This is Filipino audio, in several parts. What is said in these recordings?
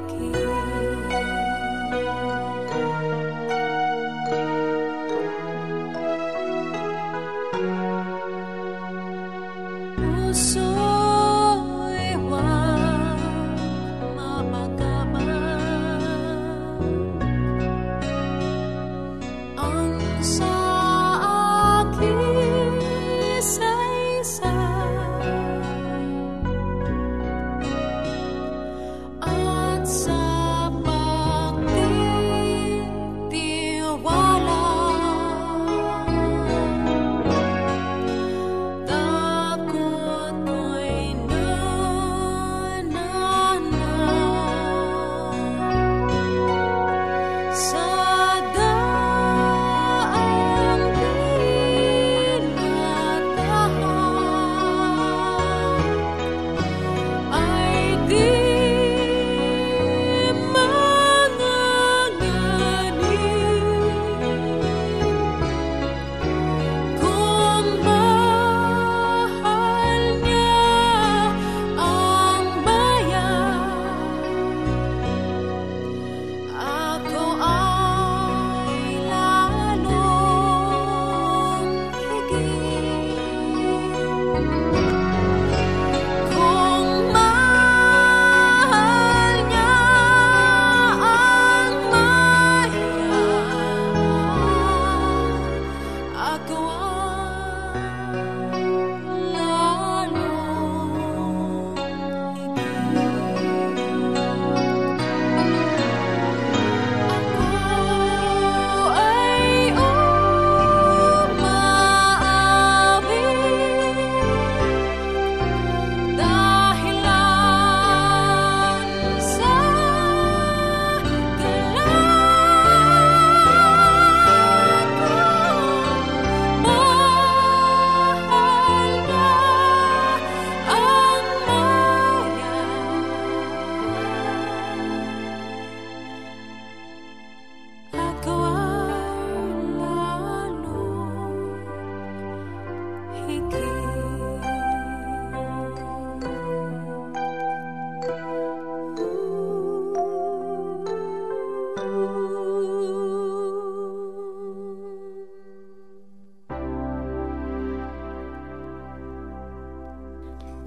communicate.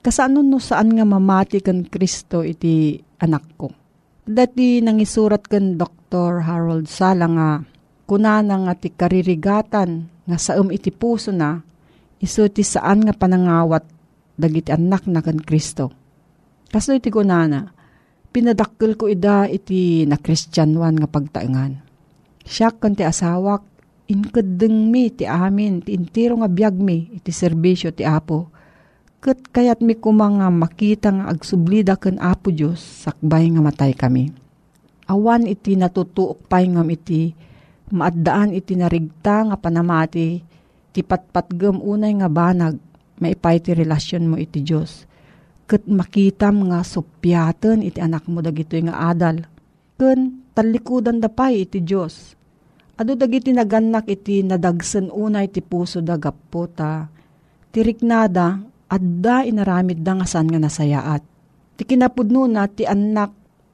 Kasano no saan nga mamati kan Kristo iti anak ko. Dati nangisurat kan Dr. Harold Sala nga kunana nga ti karirigatan nga saum iti puso na iso ti saan nga panangawat dagiti anak na kan Kristo. Kaso iti kunana, pinadakkel ko ida iti na Kristyanuan nga pagtaengan. Siya kan ti asawak inkadeng mi ti amin, ti intiro nga biyag mi, iti serbisyo ti Apo. Kat kayat mi kumanga makita nga agsublida ken Apo Diyos, sakbay nga matay kami. Awan iti natutuok pay ngam iti, maaddaan iti narigta nga panamati, ti patpatgam unay nga banag, maipay ti relasyon mo iti Diyos. Kat makitam nga supyaten iti anak mo dagitoy nga adal. Ken talikudan da pay iti Diyos Ado dagiti naganak iti nadagsen unay ti puso da gapota. Tiriknada, adda inaramid da nga san nga nasayaat. Ti kinapudno na ti anak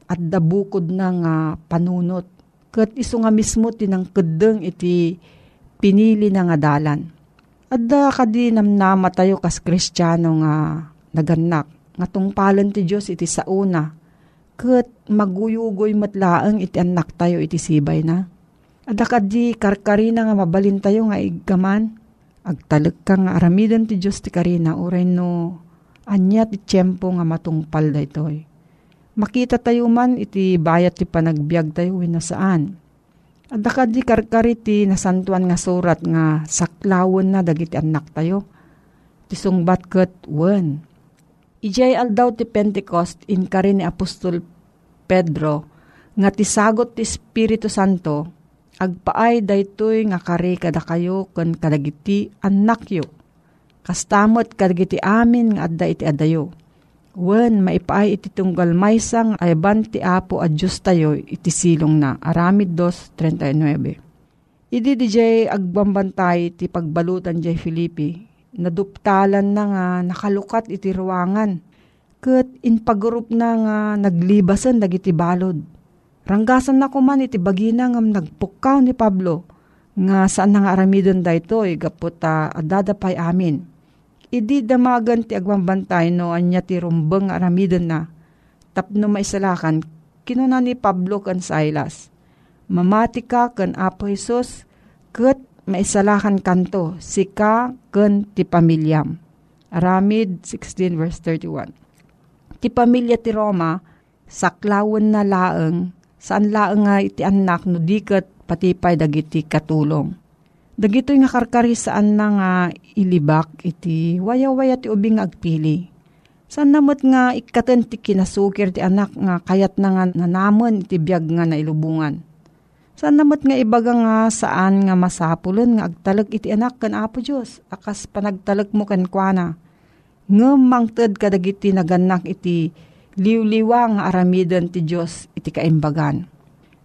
adda bukod na nga panunot. Kat iso nga mismo tinang kedeng iti pinili na nga dalan. Adda kadi namnama tayo kas kristyano nga naganak. Nga tungpalan ti Diyos iti sauna. Kat maguyugoy matlaang iti anak tayo iti sibay na Adakad di karkarina nga mabalin tayo nga igaman. Agtalag ka nga aramidan ti Diyos ti karina uray no anya ti tiyempo nga matungpal da itoy. Makita tayo man iti bayat ti panagbiag tayo winasaan. Adakad di karkari ti nasantuan nga surat nga saklawon na dagiti anak tayo. Ti sungbat ket wen. Ijay aldaw ti Pentecost in karin ni Apostol Pedro nga ti sagot ti Espiritu Santo agpaay daytoy nga kare kada kayo ken kadagiti anak yo. Kastamot kadagiti amin nga adda iti adayo. Wen maipaay iti tunggal maysang ayban ti apo a Diyos tayo iti silong na. Aramid 2.39 Idi di jay agbambantay ti pagbalutan jay Filipi. Naduptalan na nga nakalukat iti ruangan. Kat in pagrup na nga naglibasan dagiti balod Ranggasan na kuman iti bagina ngam nagpukaw ni Pablo nga saan nga aramidon da ito gaputa adadapay amin. Idi damagan ti agwambantay no anya ti rumbeng aramidon na tapno maisalakan kinuna ni Pablo kan Silas. Mamati ka kan Apo Jesus ket maisalakan kanto sika ken ti pamilyam. Aramid 16 verse 31. Ti pamilya ti Roma saklawon na laeng saan laeng nga iti anak no diket patipay dagiti katulong. Dagito nga karkari saan na nga ilibak iti waya-waya ti ubing agpili. Saan namot nga ikaten ti kinasukir ti anak nga kayat na nga nanamon iti biyag nga nailubungan. Saan namot nga ibaga nga saan nga masapulon nga agtalag iti anak kan Apo Diyos akas panagtalag mo kan kuana. Ngem mangted kadagiti naganak iti liwliwang aramidan ti Diyos iti kaimbagan.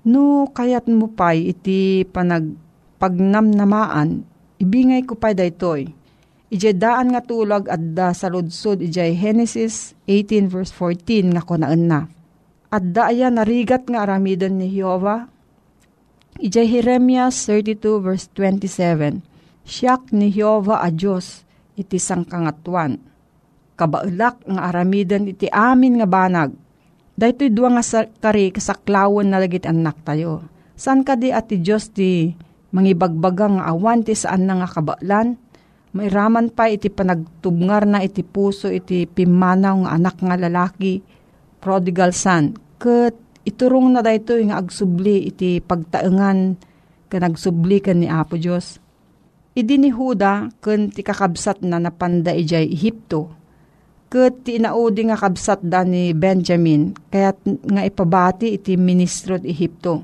No kayat mo pay iti panag pagnamnamaan, ibingay ko pay daytoy. Ije daan nga tulag adda sa ludsod ije Genesis 18 verse 14 nga kunaan na. Adda aya narigat nga aramidan ni Jehovah. Ije Jeremias 32 verse 27. Siyak ni Jehovah a Diyos iti sangkangatuan kabaulak nga aramidan iti amin nga banag. Dahito dua nga kari kasaklawon na lagit anak tayo. San ka di ati Diyos ti mangibagbagang nga awan ti saan na nga kabaklan? Mairaman pa iti panagtubngar na iti puso iti pimanaw nga anak nga lalaki, prodigal son. Kat iturong na dahito nga agsubli iti pagtaengan ka nagsubli ka ni Apo Diyos. Idi ni Huda kun ti kakabsat na napanda ijay Ehipto Kat tinaudi nga kabsat da ni Benjamin, kayat nga ipabati iti ministro at Ehipto.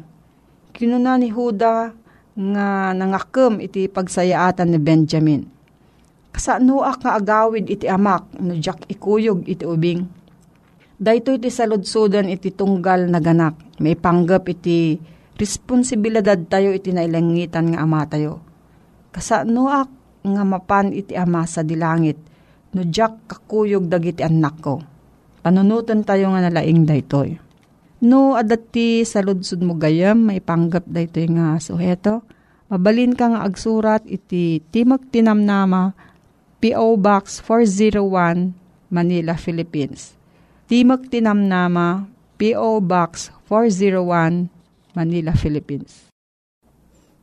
Kinuna ni Huda nga nangakam iti pagsayaatan ni Benjamin. Kasanuak nga agawid iti amak, no jak ikuyog iti ubing. Dahito iti saludsudan iti tunggal na ganak. May panggap iti responsibilidad tayo iti nailangitan nga ama tayo. Kasano ak nga mapan iti ama sa dilangit. No jak kakuyog dagiti anak ko. Panunutan tayo nga nalaing daytoy. No adati sa ludsud mo gayam, may panggap daytoy nga suheto. Mabalin ka nga agsurat iti Timog Tinamnama, P.O. Box 401, Manila, Philippines. Timog Tinamnama, P.O. Box 401, Manila, Philippines.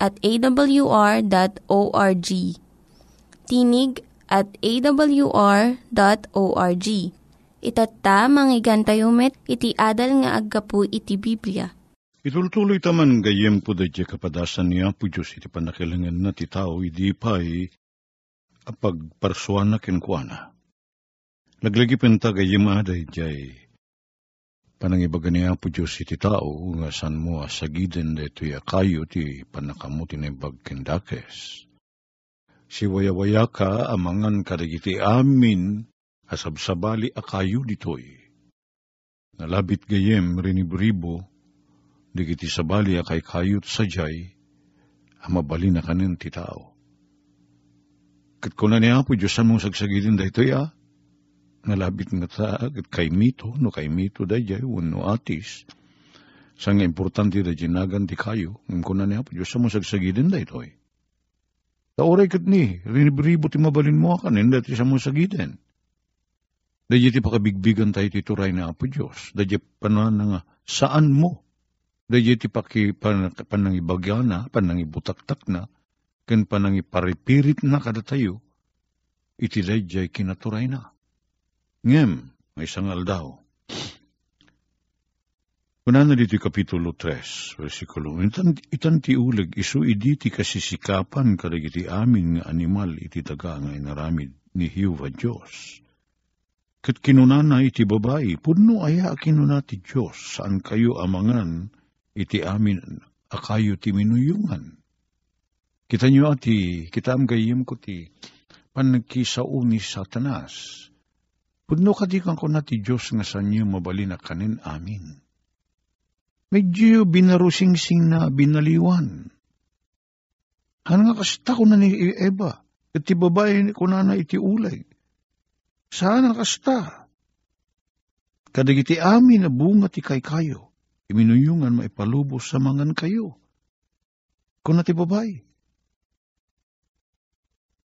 at awr.org. Tinig at awr.org. Itatta, manggigan tayo met, iti adal nga aggapu iti Biblia. Itultuloy taman gayem po da kapadasan niya po Diyos iti panakilangan na ti tao, idi pa'y apagparsuan na kinkwana. Laglagi penta gayem aday jay panangibaga niya po Diyos iti tao, nga san mo asagiden da ito kayo ti panakamuti na bagkendakes. Si wayawaya ka amangan kadagiti amin asabsabali akayo ditoy. Nalabit gayem rinibribo, digiti sabali akay kayot sajay, amabali na kanin ti tao. Kat ko na niya po Diyos mong sagsagidin da ito ya, nalabit nga ta kay mito, no kay mito da jay, no atis, sa nga importante da jinagan di kayo, ng kuna niya po, Diyos mo sagsagidin da ito eh. Ta oray kat ni, rinibribo ti mabalin mo kanin, dati sa mo sagidin. Da ti pakabigbigan tayo ti turay na Apo Diyos, da panan nga, saan mo? Da ti paki pan, panangibagana, panangibutaktak na, ken panangiparipirit na kada tayo, iti dayjay kinaturay na. Ngem, may sangal daw. Kuna na dito kapitulo 3, versikulo, itan, itan ti uleg, isu idi ti kasisikapan kadagiti amin nga animal iti taga nga inaramid ni Hiuva Diyos. Kat kinunana iti babae, puno aya kinuna ti Diyos, saan kayo amangan iti amin akayo ti minuyungan. Kita nyo ati, kita am gayim ko ti panagkisao ni Satanas Pudno kadikan ko na ti Diyos nga sa niyo mabalin na kanin amin. Medyo binarusing-sing na binaliwan. Ano nga kasta ko na ni Eva, at ti babae ko na na iti ulay. Saan ang kasta? Kadagiti amin na bunga ti kay kayo, iminuyungan maipalubos sa mangan kayo. Kung na ti babae.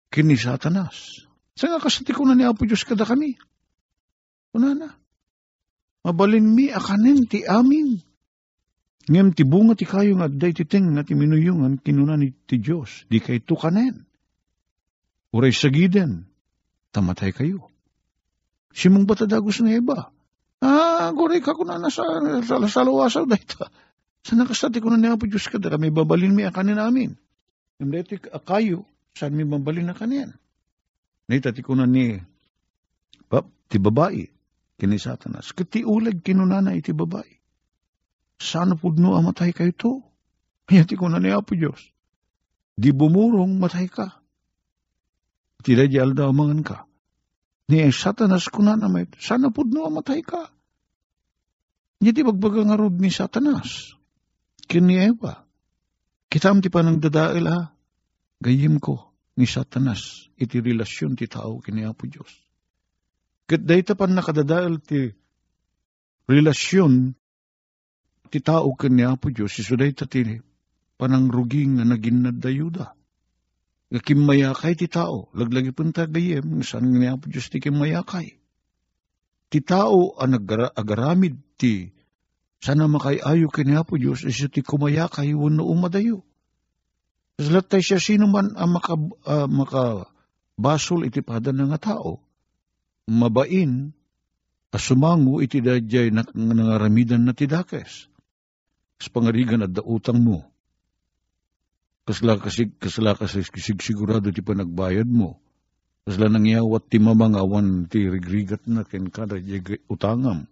Kini satanas. Saan nga kasta ko na ni Apo Diyos kada kami? Kunana. Mabalin mi akanin ti amin. Ngem ti bunga ti kayo nga day titeng nga ti minuyungan kinunan ti Diyos. Di kay tukanen. Uray sagiden. Tamatay kayo. Simong batadagos na iba. Ah, goray ka kunana sa, sa, sa lawasaw da ita. Sa nakastati ko na niya po Diyos ka da kami babalin mi akanin amin. Ngem dati kayo, saan mi babalin na kanin? Naitati ko na ni pap, ti babae kini satanas. Kiti ulag kinunana iti babae. Sana pudno amatay kayo to. Hayati ko na niya po Diyos. Di bumurong matay ka. Tila di alda amangan ka. Ni satanas ko na naman. Sana pudno amatay ka. Hindi bagbaga nga rod ni satanas. Kini Eva. Kitam ti panang dadail ha. Gayim ko ni satanas. Iti relasyon ti tao kini Apo Diyos Kat dayta pan nakadadaal ti relasyon ti tao kanya po Diyos, iso dayta ti panangruging nga naging nadayuda. Nga kimayakay ti tao, laglagi pun tagayem, saan nga po Diyos ti kimayakay. Ti tao ang agaramid ti sana makayayo kanya po Diyos, iso ti kumayakay wano umadayo. Salat siya sino man ang maka, uh, makabasol iti pada nga tao, mabain, Asumango iti dadyay na nangaramidan na tidakes. Kas pangarigan at dautang mo. Kasla kasig, kasla kasig sigurado ti panagbayad mo. Kasla nangyawat ti mamangawan ti rigrigat na ken kada utangam.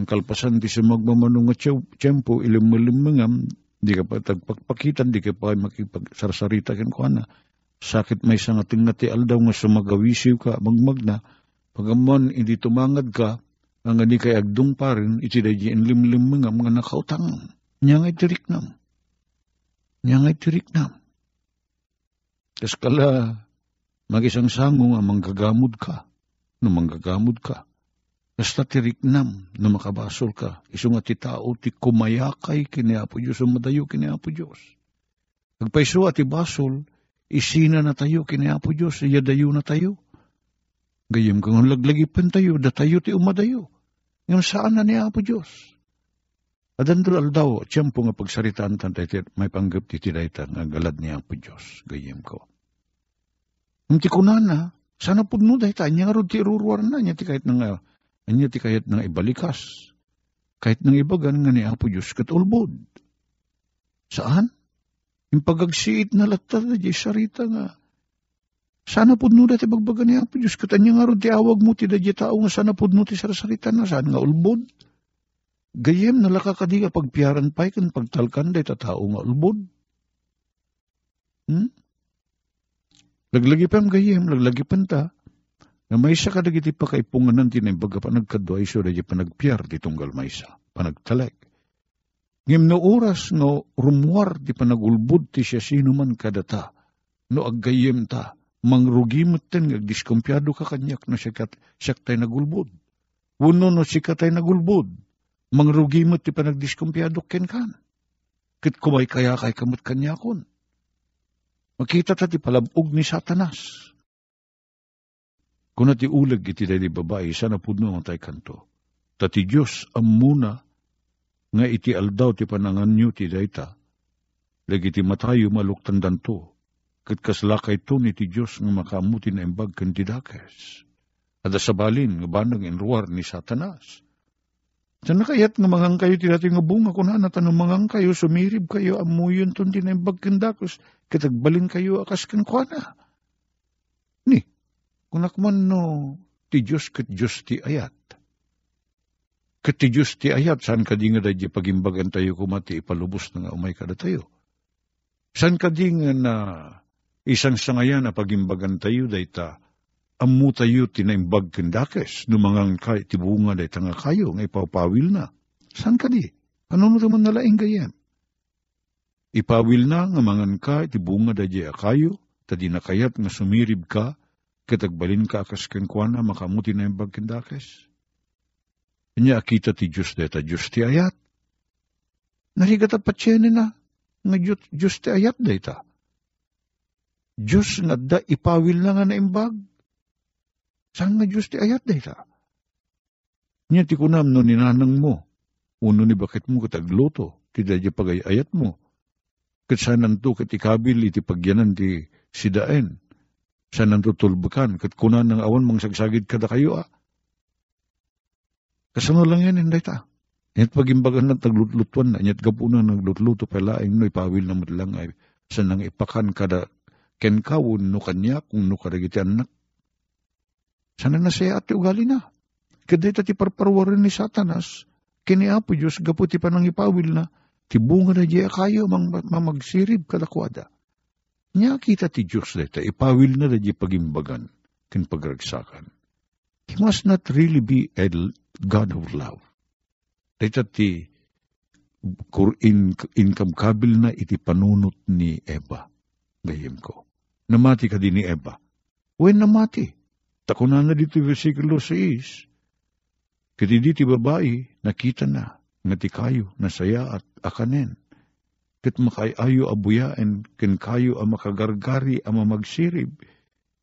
Ang kalpasan ti sa magmamanong nga tiyempo ilim-ilimangam, di ka pa tagpakpakitan, di ka pa makipagsarsarita ken ko na. Sakit may sangating nga ti aldaw nga sumagawisiw ka, magmagna, pagamon hindi tumangad ka, ang nga kay agdung pa rin, iti da di limlim mga mga nakautang. Nya ngay tiriknam. Nya ngay tiriknam. Kas kala, magisang sango nga manggagamod ka, no manggagamod ka. Basta tiriknam na makabasol ka, iso nga ti tao ti kumayakay kini Apo Diyos, o madayo kini Apo Diyos. Agpaiso at basol, isina na tayo kini Apo Diyos, iyadayo na tayo Gayem kang laglagipan tayo, da tayo ti umadayo. Ngayon saan na niya po Diyos? Adandol aldaw, tiyempo nga pagsaritaan tan tayo, may panggap ti tidayta nga galad niya po Diyos. Gayem ko. Ang kunana, sana po no dahi tayo, nga ti iruruar na, niya ti kahit nga, niya ti kahit nga ibalikas. Kahit nang ibagan nga ni Apo Diyos katulbod. Saan? Yung pagagsiit na latar na sarita nga, sana pudno dati bagbaga niya Diyos. Katanya nga ron ti awag mo ti dadya tao nga sana pudno ti sarasarita na saan nga ulbod. Gayem nalaka ka di pagpiaran pa'y kan pagtalkan day tao nga ulbod. Hmm? Laglagi pa gayem, laglagi pa ta. Nga may isa ka dagiti pa kay punganan tinay baga pa nagkadwa iso dadya pa nagpiar di tunggal may isa. Panagtalek. Ngim no oras no rumuar di panagulbod ti siya sino man kadata. No aggayem ta mangrugimot ten nga diskumpyado ka kanyak na sikat siyak tay nagulbod. Uno no sikat tay nagulbod. Mangrugimot ti panagdiskumpyado ken kan. Kit kumay kaya kay kamot kanyakon. Makita ta ti palabog ni satanas. Kuna ti ulag iti day babae, sana pudno ang tay kanto. Tati Diyos ang muna nga iti aldaw ti pananganyo ti dayta. Lagi ti matayo maluktan danto kat kaslakay to ni ti Diyos nga makamuti na imbag kandidakes. At sabalin nga banang inruar ni Satanas. Sa nakayat nga mangang kayo ti dati nga bunga kuna na tanong mangang kayo sumirib kayo amuyon ton din imbag kandakos kitagbalin kayo akas kan na. Ni, kunakman no ti Diyos kat Diyos ti ayat. Kat ti Diyos ti ayat, saan ka di nga dadya pagimbagan tayo kumati ipalubos na nga umay kada tayo. Saan ka di nga na Isang sangayan na pagimbagan tayo dayta, amu tayo tinaimbag kendakes, numangang kay tibunga dayta nga kayo, nga ipapawil na. San ka di? Ano mo naman nalaing gayam? Ipawil na nga mangan ka, tibunga dayta kayo, tadi na kayat nga sumirib ka, katagbalin ka akas kenkwana, makamuti na imbag kendakes. Kanya akita ti Diyos dayta, Diyos ti ayat. Narigata patsyanin na, nga Diyos ti ayat dayta. Diyos nga da ipawil na nga na imbag. Saan nga Diyos ti ayat da ita? Nya ti kunam no ninanang mo. Uno ni bakit mo katagluto. Ti da pagay ayat mo. Kat sanan to kat ikabil iti pagyanan ti sidaen. Sanan to tulbukan. Kat kunan ng awan mang sagsagid kada kayo ah. Kasano lang yan hindi ta. Nyat pagimbagan na taglutlutuan na, nyat gapunan naglutluto palaing no ipawil na matlang ay sanang ipakan kada ken kawun no kanya kung no karagiti anak. Sana na siya ati ugali na. Kaday ti parparwaran ni satanas, kini apo Diyos gaputi pa nang ipawil na, ti bunga na diya kayo mang mamagsirib kadakwada. Nya kita ti Diyos deta, ipawil na da pagimbagan, kin pagragsakan. He must not really be a God of love. Deta ti in, income kabil na iti panunot ni Eva. Gayem ko namati ka din ni Eva. When namati? Takunan na dito versikulo 6. Kiti diti babae, nakita na, nga ti kayo, nasaya at akanen. Kat makayayo abuyaen, ken kayo ang makagargari ang mamagsirib,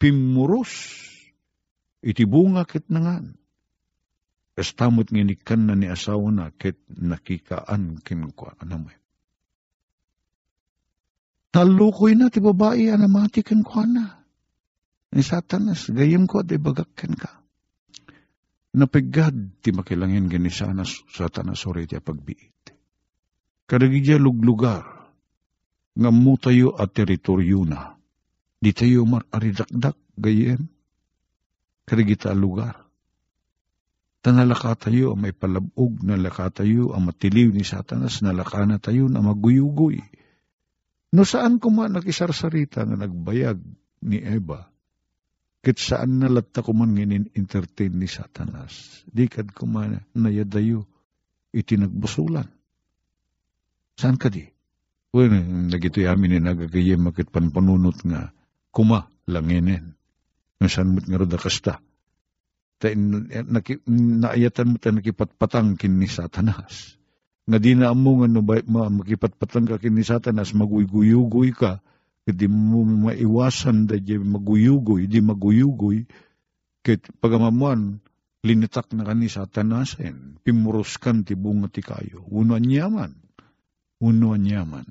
pimuros, iti bunga ket nangan. Kastamot nginikan na ni asawa na ket nakikaan kin kwa anamay. Talukoy na ti babae anamati ken kwa na. Ni satanas, gayem ko, di bagakken ka. napigad ti makilangin gani sana sa tanasore ti pagbiit. Kadagidya luglugar, nga mo tayo at teritoryo na, di tayo maridakdak gayem, kadagita lugar. Tanalaka tayo may palabog na laka tayo ang matiliw ni satanas na laka na tayo na maguyugoy. No saan ko man nakisarsarita nga nagbayag ni Eva, Kit saan nalatta ko man nginin entertain ni Satanas. Di kad ko man nayadayo iti nagbusulan. Saan ka di? Well, nagito yamin ni nagagayem makit panpanunot nga kuma langinin. Saan mo't nga roda kasta. Ta, naki, naayatan mo ta nakipatpatang kin ni Satanas. Nga di na mo nga no, makipatpatang ka kin ni Satanas, maguyguy ka, Di mo maiwasan da di maguyugoy, di maguyugoy. Kit pagamamuan, linitak na kani satanasen, pimuruskan ti bunga ti kayo. Uno anyaman. Uno anyaman.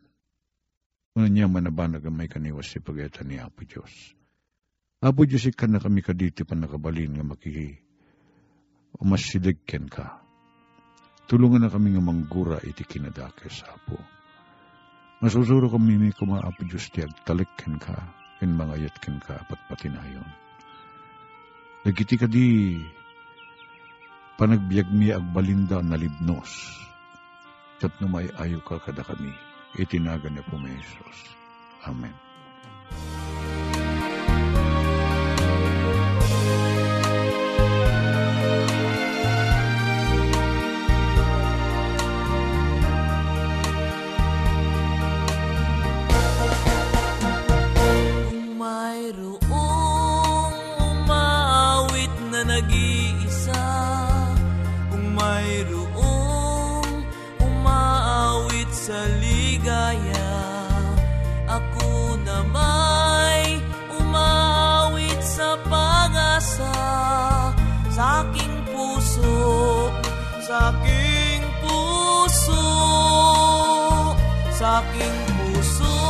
Uno anyaman na ba nagamay kaniwas si pageta ni Apo Diyos. Apo Diyos ikan na kami kaditi pa nakabalin nga makiki umasiligken ka. Tulungan na kami nga manggura iti kinadakes, Apo Masusuro kami mi kumaapo Diyos ti agtalikkin ka, in mga yatkin ka, apat patinayon. Nagiti ka di, panagbiag mi agbalinda na libnos, kat numay ayo ka kada kami, itinaga ni po Jesus. Amen. Aking puso.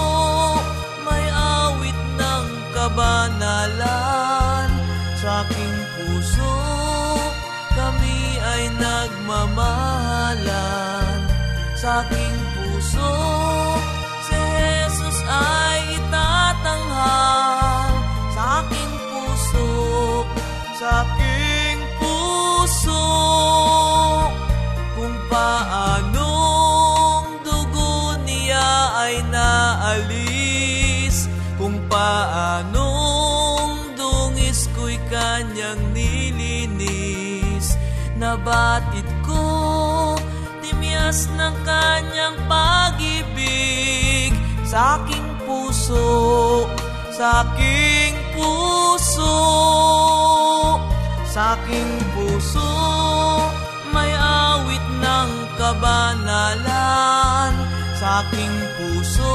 May awit ng kabanalan sa aking puso. Kami ay nagmamahalan sa aking puso. Si Jesus ay itatanghal sa aking puso. Sa alis kung paanong dungis ko'y kanyang nilinis. Nabatid ko timyas ng kanyang pag-ibig. Sa aking puso sa aking puso sa aking puso may awit ng kabanalan aking puso.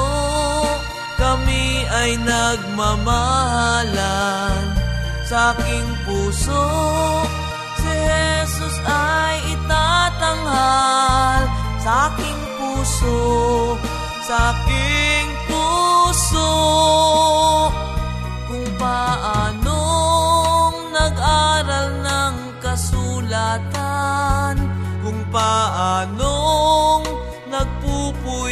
Kami ay nagmamahalan sa aking puso. Si Jesus ay itatanghal sa aking puso sa aking puso. Kung paanong nag-aral ng kasulatan kung paanong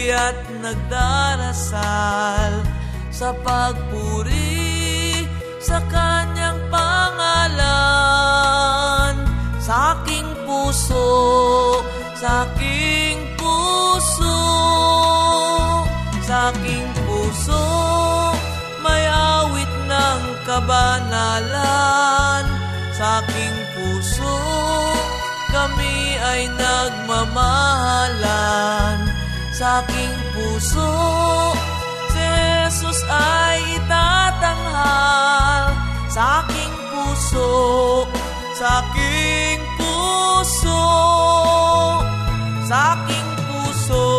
nagpupuyat nagdarasal sa pagpuri sa kanyang pangalan. Sa aking puso sa aking puso sa aking puso may awit ng kabanalan. Sa aking puso kami ay nagmamahalan sa aking puso. Jesus ay itatanghal sa aking puso, sa aking puso, sa aking puso.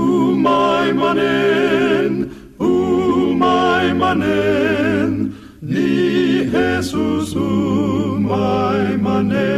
manen, umay manen, ni Jesus umay manen.